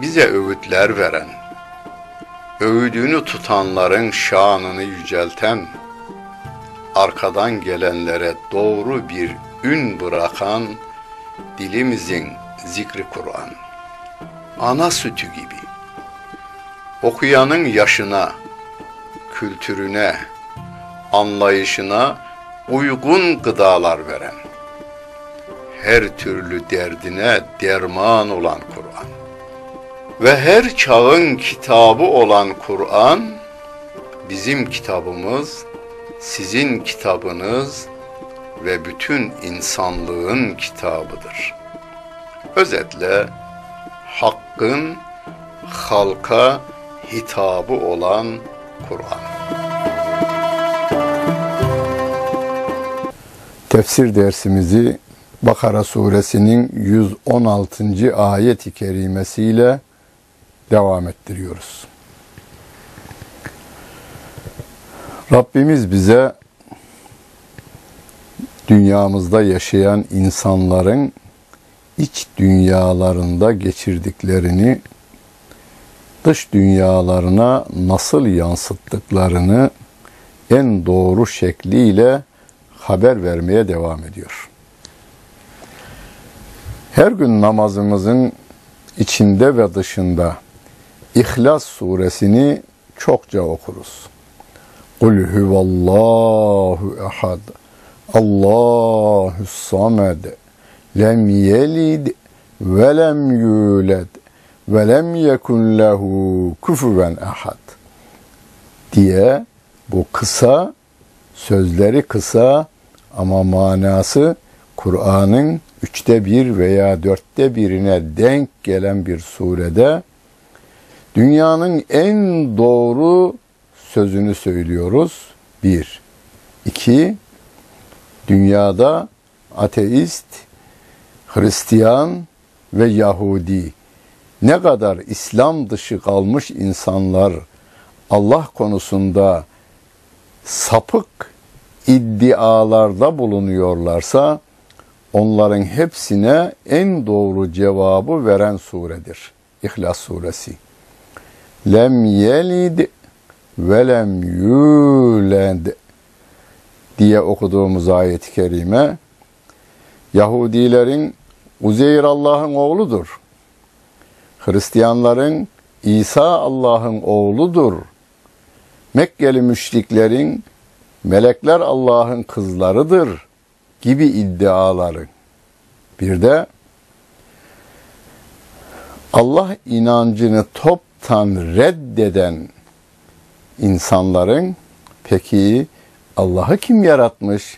Bize öğütler veren, öğüdünü tutanların şanını yücelten, arkadan gelenlere doğru bir ün bırakan dilimizin zikri Kur'an. Ana sütü gibi. Okuyanın yaşına, kültürüne, anlayışına uygun gıdalar veren, her türlü derdine derman olan ve her çağın kitabı olan Kur'an bizim kitabımız, sizin kitabınız ve bütün insanlığın kitabıdır. Özetle hakkın halka hitabı olan Kur'an. Tefsir dersimizi Bakara suresinin 116. ayet-i kerimesiyle devam ettiriyoruz. Rabbimiz bize dünyamızda yaşayan insanların iç dünyalarında geçirdiklerini dış dünyalarına nasıl yansıttıklarını en doğru şekliyle haber vermeye devam ediyor. Her gün namazımızın içinde ve dışında İhlas suresini çokça okuruz. Kul huvallahu ehad. Allahu samed. Lem yelid ve lem yulad ve lem yekun lehu kufuven ahad diye bu kısa sözleri kısa ama manası Kur'an'ın üçte bir veya dörtte birine denk gelen bir surede dünyanın en doğru sözünü söylüyoruz. Bir. İki, dünyada ateist, Hristiyan ve Yahudi ne kadar İslam dışı kalmış insanlar Allah konusunda sapık iddialarda bulunuyorlarsa onların hepsine en doğru cevabı veren suredir. İhlas suresi. Lem yelid ve lem yulad diye okuduğumuz ayet-i kerime Yahudilerin Uzeyr Allah'ın oğludur. Hristiyanların İsa Allah'ın oğludur. Mekkeli müşriklerin melekler Allah'ın kızlarıdır gibi iddiaları. Bir de Allah inancını toptan reddeden insanların peki Allah'ı kim yaratmış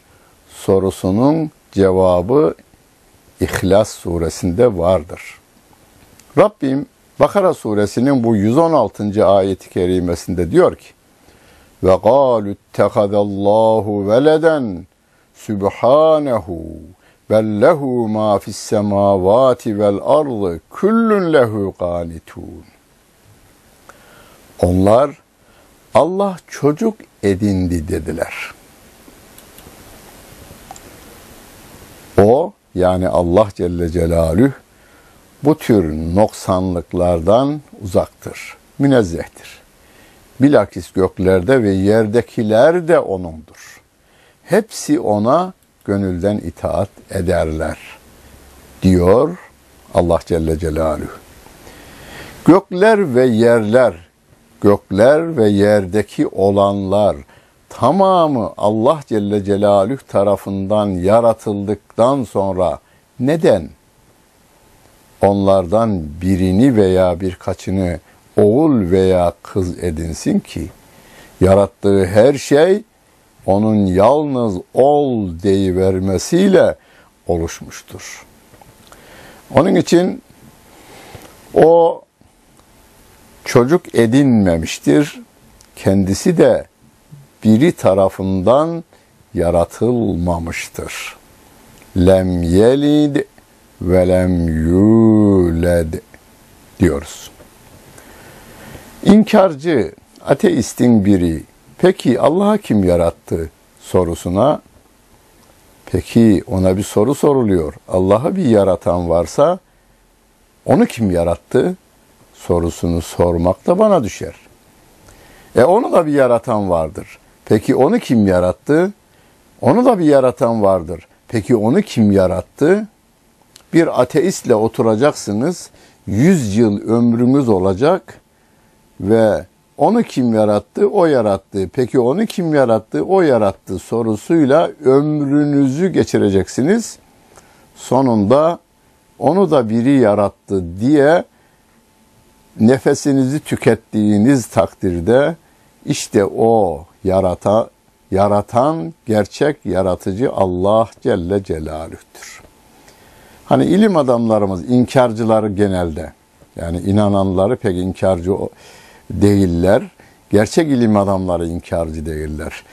sorusunun cevabı İhlas suresinde vardır. Rabbim Bakara suresinin bu 116. ayeti kerimesinde diyor ki ve قَالُوا اتَّخَذَ اللّٰهُ وَلَدًا Sübhanehu bel lehu ma fis semavati vel ardı kullun lehu qanitun. onlar Allah çocuk edindi dediler. O yani Allah Celle Celaluhu bu tür noksanlıklardan uzaktır, münezzehtir. Bilakis göklerde ve yerdekiler de O'nundur. Hepsi O'na gönülden itaat ederler, diyor Allah Celle Celaluhu. Gökler ve yerler, gökler ve yerdeki olanlar tamamı Allah Celle Celaluhu tarafından yaratıldıktan sonra neden onlardan birini veya birkaçını oğul veya kız edinsin ki yarattığı her şey onun yalnız ol deyivermesiyle oluşmuştur. Onun için o çocuk edinmemiştir. Kendisi de biri tarafından yaratılmamıştır. Lem yelid ve lem yuled diyoruz. İnkarcı, ateistin biri, peki Allah'a kim yarattı sorusuna, peki ona bir soru soruluyor. Allah'a bir yaratan varsa, onu kim yarattı sorusunu sormak da bana düşer. E onu da bir yaratan vardır. Peki onu kim yarattı? Onu da bir yaratan vardır. Peki onu kim yarattı? Bir ateistle oturacaksınız. Yüz yıl ömrünüz olacak ve onu kim yarattı? O yarattı. Peki onu kim yarattı? O yarattı sorusuyla ömrünüzü geçireceksiniz. Sonunda onu da biri yarattı diye nefesinizi tükettiğiniz takdirde işte o yarata, yaratan gerçek yaratıcı Allah Celle Celaluh'tür. Hani ilim adamlarımız, inkarcıları genelde, yani inananları pek inkarcı değiller. Gerçek ilim adamları inkarcı değiller.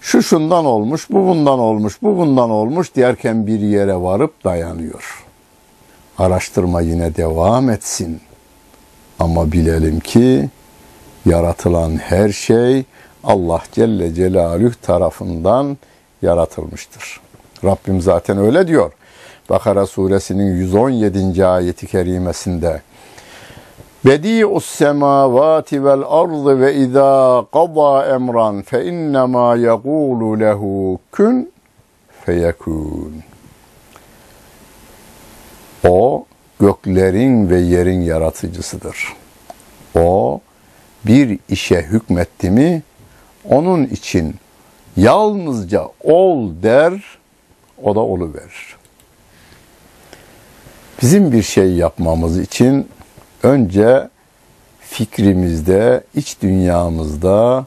Şu şundan olmuş, bu bundan olmuş, bu bundan olmuş derken bir yere varıp dayanıyor. Araştırma yine devam etsin. Ama bilelim ki yaratılan her şey Allah Celle Celaluhu tarafından yaratılmıştır. Rabbim zaten öyle diyor. Bakara suresinin 117. ayeti kerimesinde Bedi'us semavati vel ardı ve izâ qada emran fe innemâ yegûlu lehu kun feyekûn. O göklerin ve yerin yaratıcısıdır. O bir işe hükmetti mi onun için yalnızca ol der, o da olu verir. Bizim bir şey yapmamız için önce fikrimizde, iç dünyamızda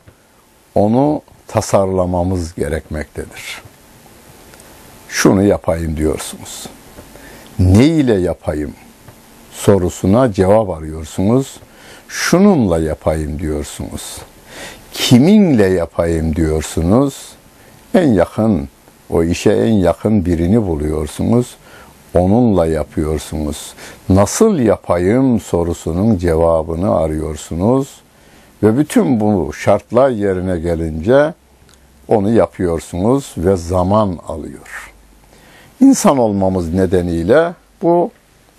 onu tasarlamamız gerekmektedir. Şunu yapayım diyorsunuz. Ne ile yapayım sorusuna cevap arıyorsunuz. Şununla yapayım diyorsunuz. Kiminle yapayım diyorsunuz. En yakın, o işe en yakın birini buluyorsunuz onunla yapıyorsunuz. Nasıl yapayım sorusunun cevabını arıyorsunuz ve bütün bu şartlar yerine gelince onu yapıyorsunuz ve zaman alıyor. İnsan olmamız nedeniyle bu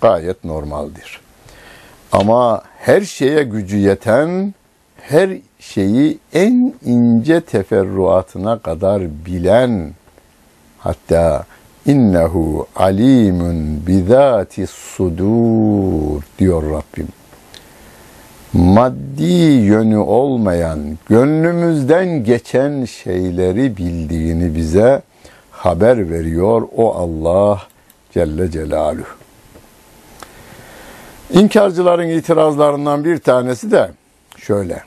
gayet normaldir. Ama her şeye gücü yeten, her şeyi en ince teferruatına kadar bilen, hatta İnnehu alimun bizati sudur diyor Rabbim. Maddi yönü olmayan, gönlümüzden geçen şeyleri bildiğini bize haber veriyor o Allah Celle Celaluhu. İnkarcıların itirazlarından bir tanesi de şöyle.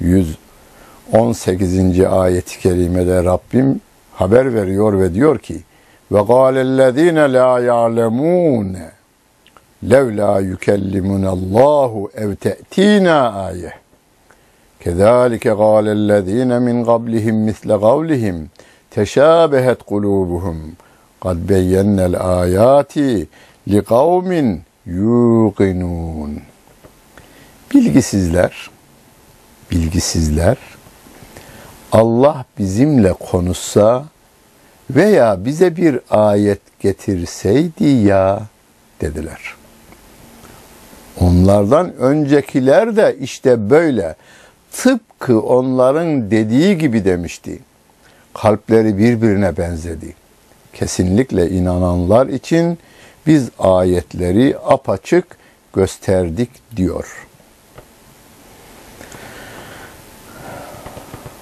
118. ayet-i kerimede Rabbim haber veriyor ve diyor ki ve gâlellezîne lâ ya'lemûne levlâ yükellimunallahu ev te'tînâ ayeh. Kezâlike gâlellezîne min qablihim misle gavlihim teşâbehet kulûbuhum. Kad beyyennel âyâti li kavmin yuqinûn. Bilgisizler, bilgisizler Allah bizimle konuşsa veya bize bir ayet getirseydi ya dediler. Onlardan öncekiler de işte böyle tıpkı onların dediği gibi demişti. Kalpleri birbirine benzedi. Kesinlikle inananlar için biz ayetleri apaçık gösterdik diyor.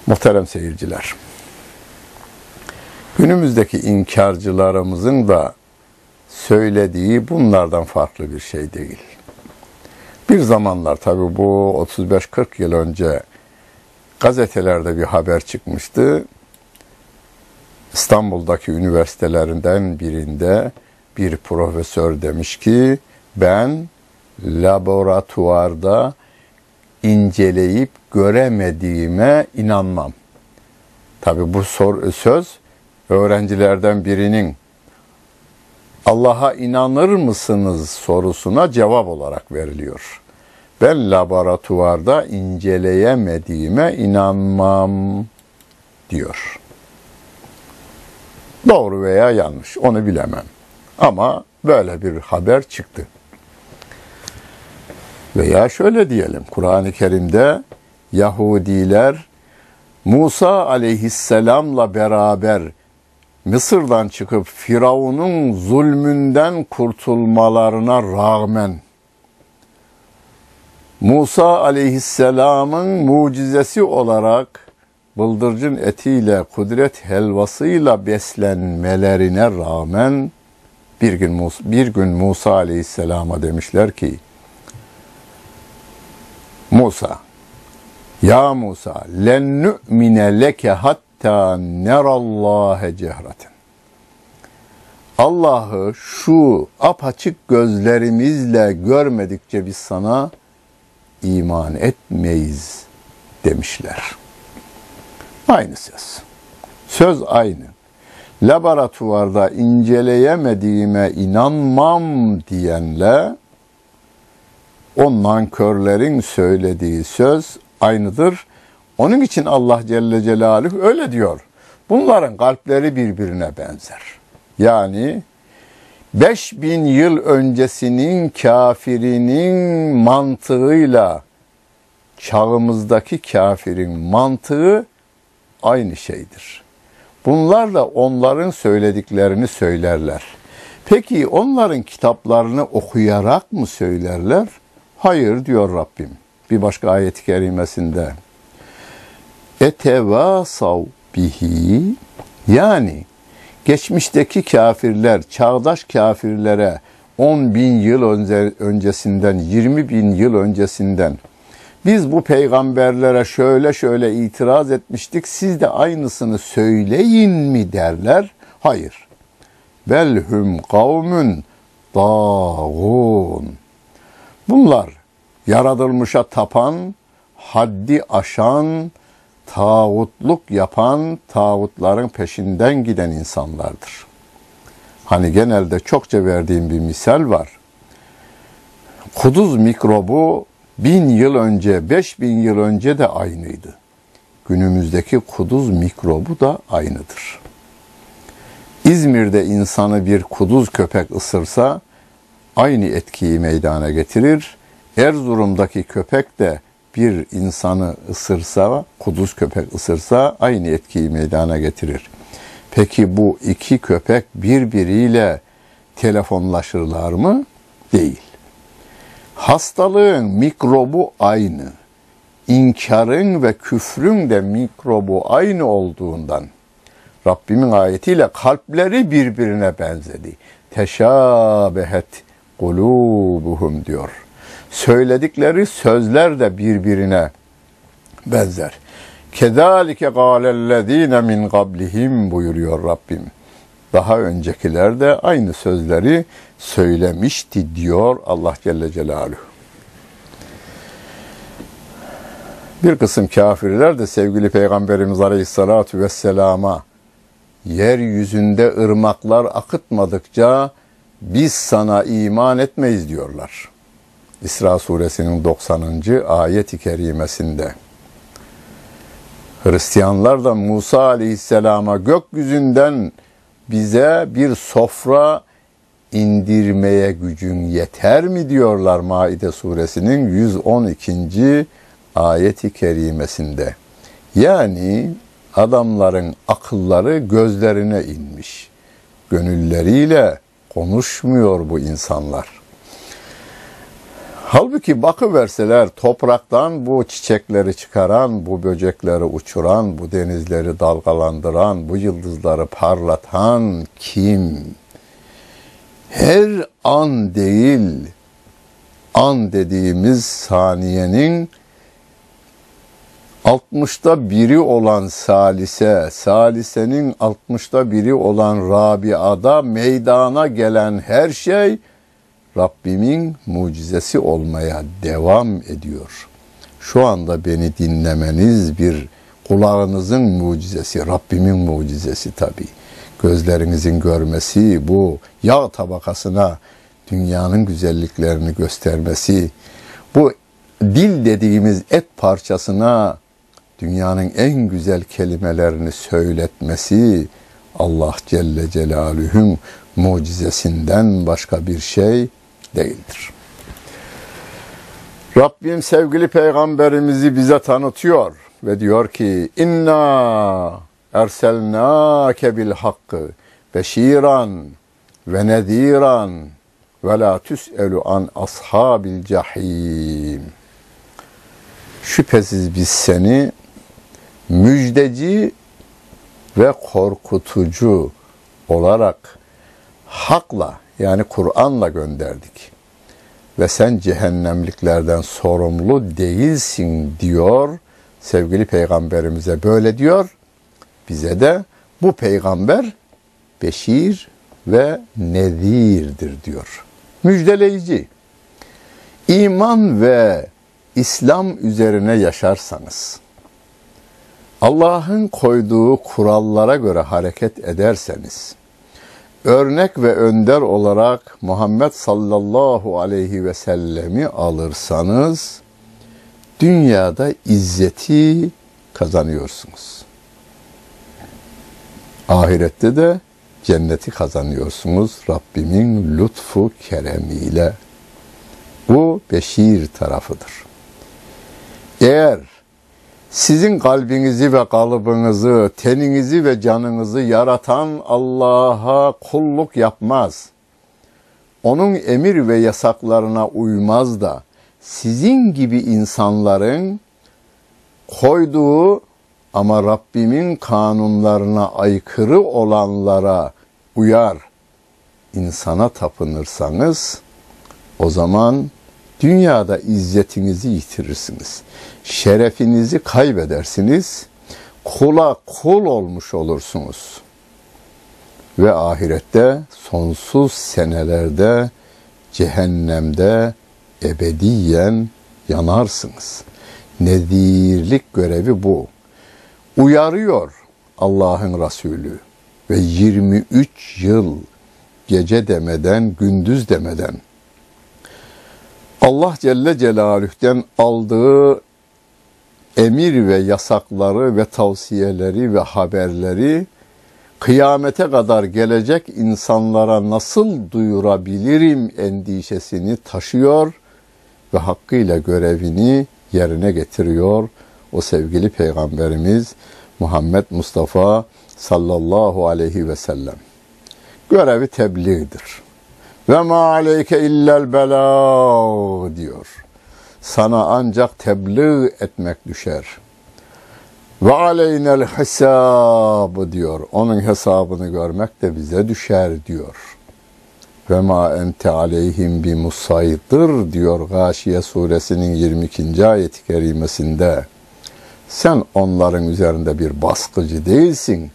Muhterem seyirciler. Günümüzdeki inkarcılarımızın da söylediği bunlardan farklı bir şey değil. Bir zamanlar tabi bu 35-40 yıl önce gazetelerde bir haber çıkmıştı. İstanbul'daki üniversitelerinden birinde bir profesör demiş ki ben laboratuvarda inceleyip göremediğime inanmam. Tabi bu sor, söz öğrencilerden birinin Allah'a inanır mısınız sorusuna cevap olarak veriliyor. Ben laboratuvarda inceleyemediğime inanmam diyor. Doğru veya yanlış onu bilemem. Ama böyle bir haber çıktı. Veya şöyle diyelim, Kur'an-ı Kerim'de Yahudiler Musa aleyhisselamla beraber Mısır'dan çıkıp Firavun'un zulmünden kurtulmalarına rağmen Musa aleyhisselamın mucizesi olarak bıldırcın etiyle, kudret helvasıyla beslenmelerine rağmen bir gün Musa, bir gün Musa aleyhisselama demişler ki Musa Ya Musa len nu'mine leke hatta nerallâhe cehreten Allah'ı şu apaçık gözlerimizle görmedikçe biz sana iman etmeyiz demişler. Aynı söz. Söz aynı. Laboratuvarda inceleyemediğime inanmam diyenle o nankörlerin söylediği söz aynıdır. Onun için Allah Celle Celaluhu öyle diyor. Bunların kalpleri birbirine benzer. Yani 5000 yıl öncesinin kafirinin mantığıyla çağımızdaki kafirin mantığı aynı şeydir. Bunlar da onların söylediklerini söylerler. Peki onların kitaplarını okuyarak mı söylerler? Hayır diyor Rabbim bir başka ayet-i kerimesinde. Etevasav bihi yani geçmişteki kafirler, çağdaş kafirlere 10 bin yıl önce, öncesinden, 20 bin yıl öncesinden biz bu peygamberlere şöyle şöyle itiraz etmiştik, siz de aynısını söyleyin mi derler? Hayır. Belhum kavmün dağun. Bunlar yaratılmışa tapan, haddi aşan, tağutluk yapan, tağutların peşinden giden insanlardır. Hani genelde çokça verdiğim bir misal var. Kuduz mikrobu bin yıl önce, beş bin yıl önce de aynıydı. Günümüzdeki kuduz mikrobu da aynıdır. İzmir'de insanı bir kuduz köpek ısırsa aynı etkiyi meydana getirir. Erzurum'daki köpek de bir insanı ısırsa, kuduz köpek ısırsa aynı etkiyi meydana getirir. Peki bu iki köpek birbiriyle telefonlaşırlar mı? Değil. Hastalığın mikrobu aynı. İnkarın ve küfrün de mikrobu aynı olduğundan Rabbimin ayetiyle kalpleri birbirine benzedi. Teşabehet kulubuhum diyor. Söyledikleri sözler de birbirine benzer. Kedalike gâlellezîne min qablihim buyuruyor Rabbim. Daha öncekiler de aynı sözleri söylemişti diyor Allah Celle Celaluhu. Bir kısım kafirler de sevgili Peygamberimiz Aleyhisselatü Vesselam'a yeryüzünde ırmaklar akıtmadıkça biz sana iman etmeyiz diyorlar. İsra suresinin 90. ayet-i kerimesinde. Hristiyanlar da Musa aleyhisselama gökyüzünden bize bir sofra indirmeye gücün yeter mi diyorlar Maide suresinin 112. ayeti kerimesinde. Yani adamların akılları gözlerine inmiş. Gönülleriyle konuşmuyor bu insanlar. Halbuki bakıverseler topraktan bu çiçekleri çıkaran, bu böcekleri uçuran, bu denizleri dalgalandıran, bu yıldızları parlatan kim? Her an değil, an dediğimiz saniyenin 60'ta biri olan Salise, Salise'nin 60'ta biri olan Rabia'da meydana gelen her şey Rabbimin mucizesi olmaya devam ediyor. Şu anda beni dinlemeniz bir kulağınızın mucizesi, Rabbimin mucizesi tabii. Gözlerinizin görmesi, bu yağ tabakasına dünyanın güzelliklerini göstermesi, bu dil dediğimiz et parçasına dünyanın en güzel kelimelerini söyletmesi Allah Celle Celaluhu'nun mucizesinden başka bir şey değildir. Rabbim sevgili peygamberimizi bize tanıtıyor ve diyor ki inna erselnake bil hakkı beşiran ve nediran ve la tüs'elu an ashabil cahim. Şüphesiz biz seni müjdeci ve korkutucu olarak hakla yani Kur'an'la gönderdik. Ve sen cehennemliklerden sorumlu değilsin diyor sevgili peygamberimize böyle diyor. Bize de bu peygamber beşir ve nedirdir diyor. Müjdeleyici. İman ve İslam üzerine yaşarsanız, Allah'ın koyduğu kurallara göre hareket ederseniz, örnek ve önder olarak Muhammed sallallahu aleyhi ve sellemi alırsanız, dünyada izzeti kazanıyorsunuz. Ahirette de cenneti kazanıyorsunuz Rabbimin lütfu keremiyle. Bu beşir tarafıdır. Eğer sizin kalbinizi ve kalıbınızı, teninizi ve canınızı yaratan Allah'a kulluk yapmaz. Onun emir ve yasaklarına uymaz da sizin gibi insanların koyduğu ama Rabbimin kanunlarına aykırı olanlara uyar, insana tapınırsanız o zaman dünyada izzetinizi yitirirsiniz. Şerefinizi kaybedersiniz. Kula kul olmuş olursunuz. Ve ahirette sonsuz senelerde cehennemde ebediyen yanarsınız. Nedirlik görevi bu. Uyarıyor Allah'ın Resulü ve 23 yıl gece demeden, gündüz demeden Allah Celle Celaluh'ten aldığı emir ve yasakları ve tavsiyeleri ve haberleri kıyamete kadar gelecek insanlara nasıl duyurabilirim endişesini taşıyor ve hakkıyla görevini yerine getiriyor. O sevgili peygamberimiz Muhammed Mustafa sallallahu aleyhi ve sellem. Görevi tebliğdir. Ve ma aleyke illel belag diyor. Sana ancak tebliğ etmek düşer. Ve aleynel hesab diyor. Onun hesabını görmek de bize düşer diyor. Ve ma ente aleyhim bi musaydır diyor Gâşiye suresinin 22. ayet-i kerimesinde. Sen onların üzerinde bir baskıcı değilsin.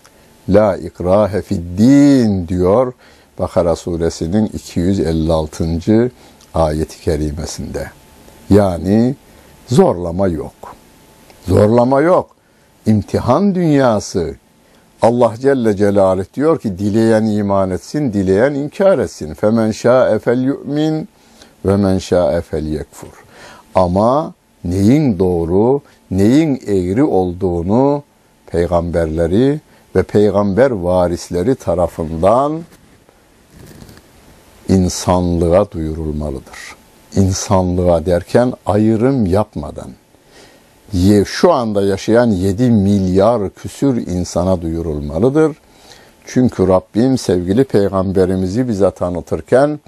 La ikrahe fid din diyor Bakara suresinin 256. ayeti kerimesinde. Yani zorlama yok. Zorlama yok. İmtihan dünyası. Allah Celle Celaluhu diyor ki dileyen iman etsin, dileyen inkar etsin. Femen şa'e fel yu'min ve men şa'e fel yekfur. Ama neyin doğru, neyin eğri olduğunu peygamberleri ve peygamber varisleri tarafından insanlığa duyurulmalıdır. İnsanlığa derken ayrım yapmadan şu anda yaşayan 7 milyar küsür insana duyurulmalıdır. Çünkü Rabbim sevgili peygamberimizi bize tanıtırken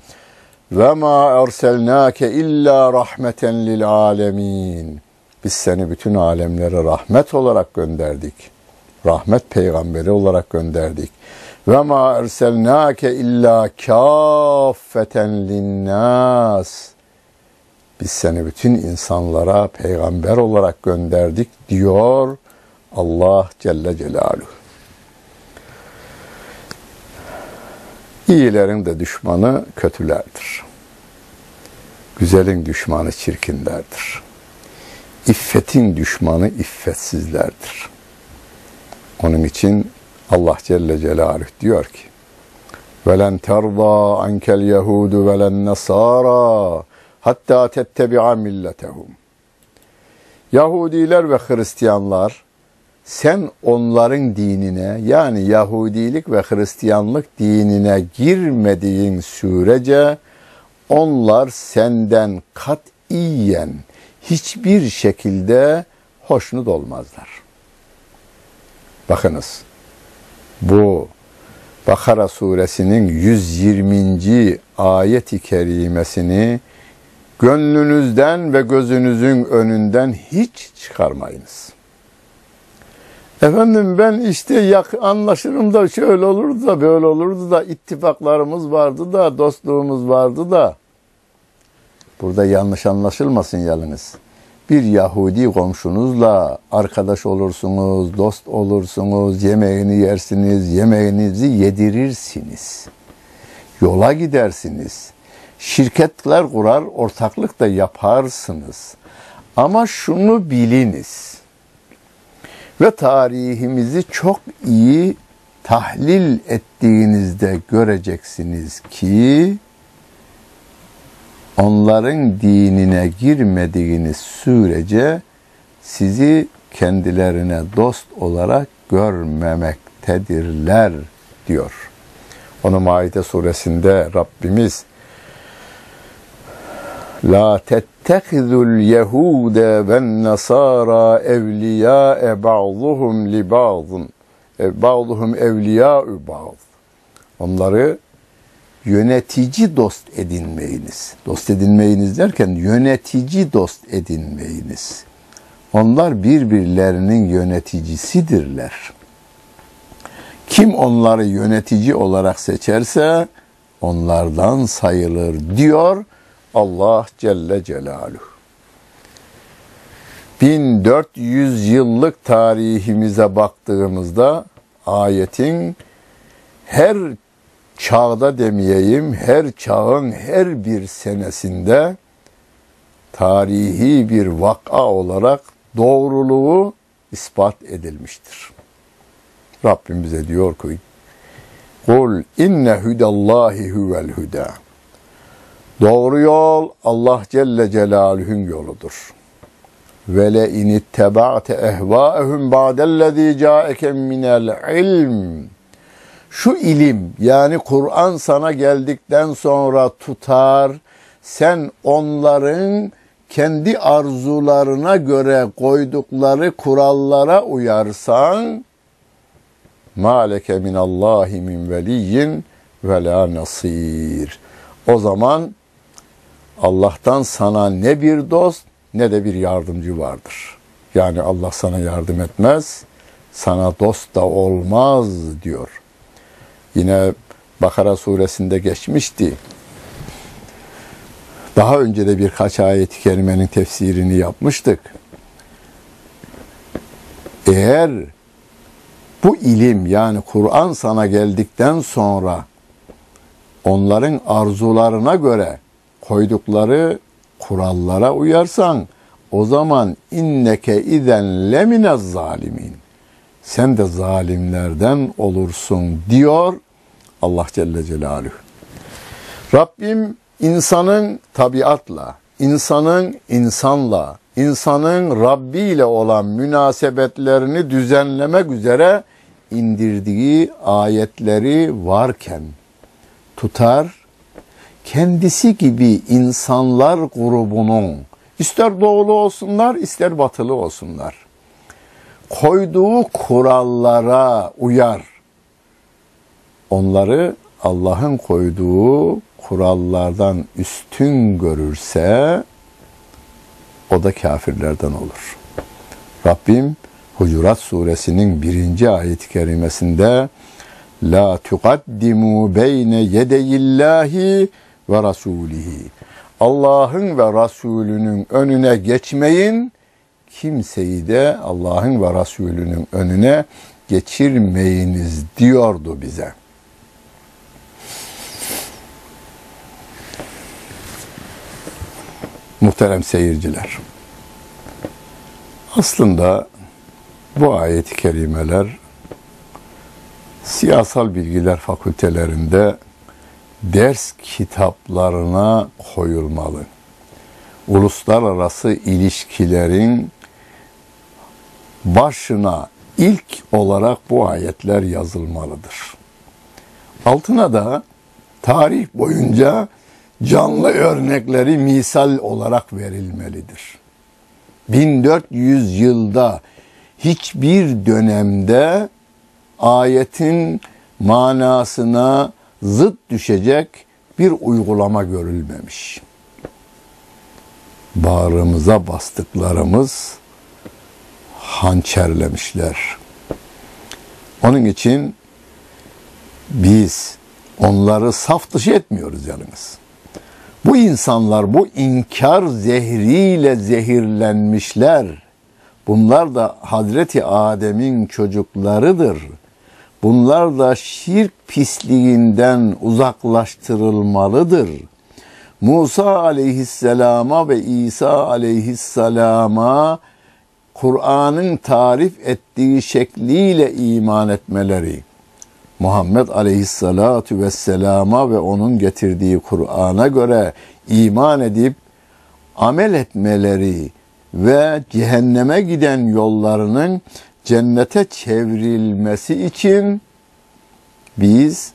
ve ma erselnake illa rahmeten lil alemin. Biz seni bütün alemlere rahmet olarak gönderdik. Rahmet peygamberi olarak gönderdik. Ve ma erselnake illa kaffeten linnas. Biz seni bütün insanlara peygamber olarak gönderdik diyor Allah Celle Celaluhu. İyilerin de düşmanı kötülerdir. Güzelin düşmanı çirkinlerdir. İffetin düşmanı iffetsizlerdir. Onun için Allah Celle Celaluhu diyor ki وَلَنْ تَرْضَى عَنْكَ الْيَهُودُ وَلَا النَّصَارَى hatta tettebi'a milletehum. Yahudiler ve Hristiyanlar sen onların dinine yani Yahudilik ve Hristiyanlık dinine girmediğin sürece onlar senden katiyen hiçbir şekilde hoşnut olmazlar. Bakınız bu Bakara suresinin 120. ayeti kerimesini gönlünüzden ve gözünüzün önünden hiç çıkarmayınız. Efendim ben işte yak anlaşırım da şöyle olurdu da böyle olurdu da ittifaklarımız vardı da dostluğumuz vardı da. Burada yanlış anlaşılmasın yalnız. Bir Yahudi komşunuzla arkadaş olursunuz, dost olursunuz, yemeğini yersiniz, yemeğinizi yedirirsiniz. Yola gidersiniz şirketler kurar, ortaklık da yaparsınız. Ama şunu biliniz ve tarihimizi çok iyi tahlil ettiğinizde göreceksiniz ki onların dinine girmediğiniz sürece sizi kendilerine dost olarak görmemektedirler diyor. Onu Maide suresinde Rabbimiz La tettehizul yehude ve nasara evliya ba'duhum li ba'dun. E, ba'duhum. Onları yönetici dost edinmeyiniz. Dost edinmeyiniz derken yönetici dost edinmeyiniz. Onlar birbirlerinin yöneticisidirler. Kim onları yönetici olarak seçerse onlardan sayılır diyor Allah Celle Celaluhu. 1400 yıllık tarihimize baktığımızda ayetin her çağda demeyeyim, her çağın her bir senesinde tarihi bir vaka olarak doğruluğu ispat edilmiştir. Rabbim bize diyor ki, Kul inne hudallahi huvel huda. Doğru yol Allah Celle Celaluhu'nun yoludur. Ve le in ittaba'te ehva'ehum ba'dellezî câeke minel ilm. Şu ilim yani Kur'an sana geldikten sonra tutar, sen onların kendi arzularına göre koydukları kurallara uyarsan, maleke minallahi min veliyyin ve la nasir. O zaman Allah'tan sana ne bir dost ne de bir yardımcı vardır. Yani Allah sana yardım etmez, sana dost da olmaz diyor. Yine Bakara suresinde geçmişti. Daha önce de birkaç ayet-i kerimenin tefsirini yapmıştık. Eğer bu ilim yani Kur'an sana geldikten sonra onların arzularına göre koydukları kurallara uyarsan o zaman inneke izen leminez zalimin. Sen de zalimlerden olursun diyor Allah Celle Celaluhu. Rabbim insanın tabiatla, insanın insanla, insanın Rabbi ile olan münasebetlerini düzenlemek üzere indirdiği ayetleri varken tutar kendisi gibi insanlar grubunun ister doğulu olsunlar ister batılı olsunlar koyduğu kurallara uyar. Onları Allah'ın koyduğu kurallardan üstün görürse o da kafirlerden olur. Rabbim Hucurat suresinin birinci ayet-i kerimesinde La tuqaddimu beyne yedeyillahi ve rasulihi. Allah'ın ve Resulünün önüne geçmeyin. Kimseyi de Allah'ın ve Resulünün önüne geçirmeyiniz diyordu bize. Muhterem seyirciler. Aslında bu ayet-i kerimeler siyasal bilgiler fakültelerinde ders kitaplarına koyulmalı. Uluslararası ilişkilerin başına ilk olarak bu ayetler yazılmalıdır. Altına da tarih boyunca canlı örnekleri misal olarak verilmelidir. 1400 yılda hiçbir dönemde ayetin manasına zıt düşecek bir uygulama görülmemiş. Bağrımıza bastıklarımız hançerlemişler. Onun için biz onları saf dışı etmiyoruz yalnız. Bu insanlar bu inkar zehriyle zehirlenmişler. Bunlar da Hazreti Adem'in çocuklarıdır. Bunlar da şirk pisliğinden uzaklaştırılmalıdır. Musa aleyhisselama ve İsa aleyhisselama Kur'an'ın tarif ettiği şekliyle iman etmeleri, Muhammed aleyhissalatu vesselama ve onun getirdiği Kur'an'a göre iman edip amel etmeleri ve cehenneme giden yollarının cennete çevrilmesi için biz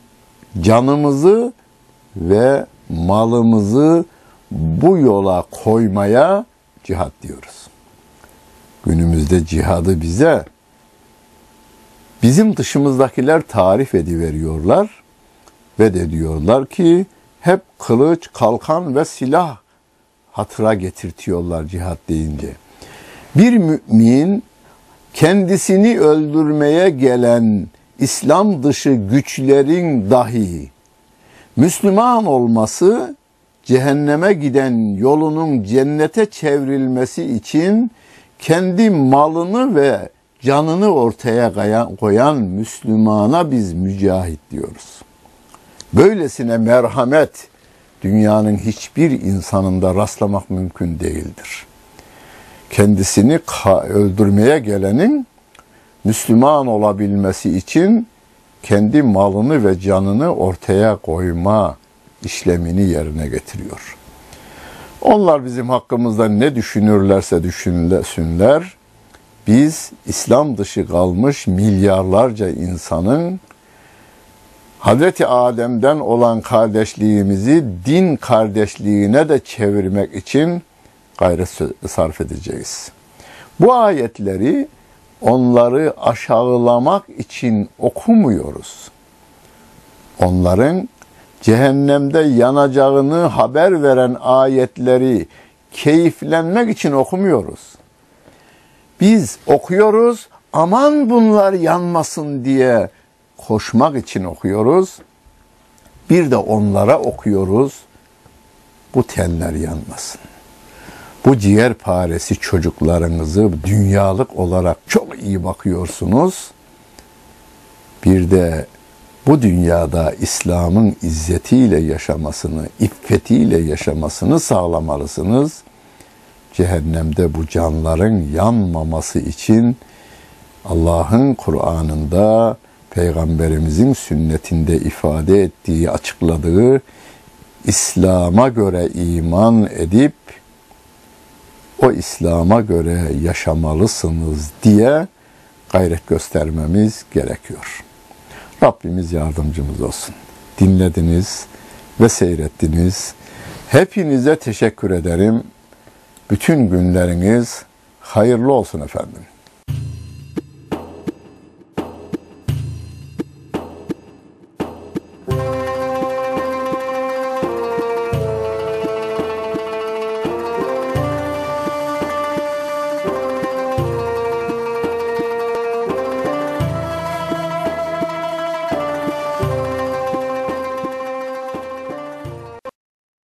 canımızı ve malımızı bu yola koymaya cihat diyoruz. Günümüzde cihadı bize bizim dışımızdakiler tarif ediveriyorlar ve de diyorlar ki hep kılıç, kalkan ve silah hatıra getirtiyorlar cihat deyince. Bir mümin kendisini öldürmeye gelen İslam dışı güçlerin dahi Müslüman olması cehenneme giden yolunun cennete çevrilmesi için kendi malını ve canını ortaya koyan Müslümana biz mücahit diyoruz. Böylesine merhamet dünyanın hiçbir insanında rastlamak mümkün değildir. Kendisini öldürmeye gelenin Müslüman olabilmesi için kendi malını ve canını ortaya koyma işlemini yerine getiriyor. Onlar bizim hakkımızda ne düşünürlerse düşünsünler, biz İslam dışı kalmış milyarlarca insanın Hazreti Adem'den olan kardeşliğimizi din kardeşliğine de çevirmek için gayret sarf edeceğiz. Bu ayetleri onları aşağılamak için okumuyoruz. Onların cehennemde yanacağını haber veren ayetleri keyiflenmek için okumuyoruz. Biz okuyoruz aman bunlar yanmasın diye koşmak için okuyoruz. Bir de onlara okuyoruz. Bu tenler yanmasın. Bu ciğer paresi çocuklarınızı dünyalık olarak çok iyi bakıyorsunuz. Bir de bu dünyada İslam'ın izzetiyle yaşamasını, iffetiyle yaşamasını sağlamalısınız. Cehennemde bu canların yanmaması için Allah'ın Kur'an'ında Peygamberimizin sünnetinde ifade ettiği, açıkladığı İslam'a göre iman edip o İslam'a göre yaşamalısınız diye gayret göstermemiz gerekiyor. Rabbimiz yardımcımız olsun. Dinlediniz ve seyrettiniz. Hepinize teşekkür ederim. Bütün günleriniz hayırlı olsun efendim.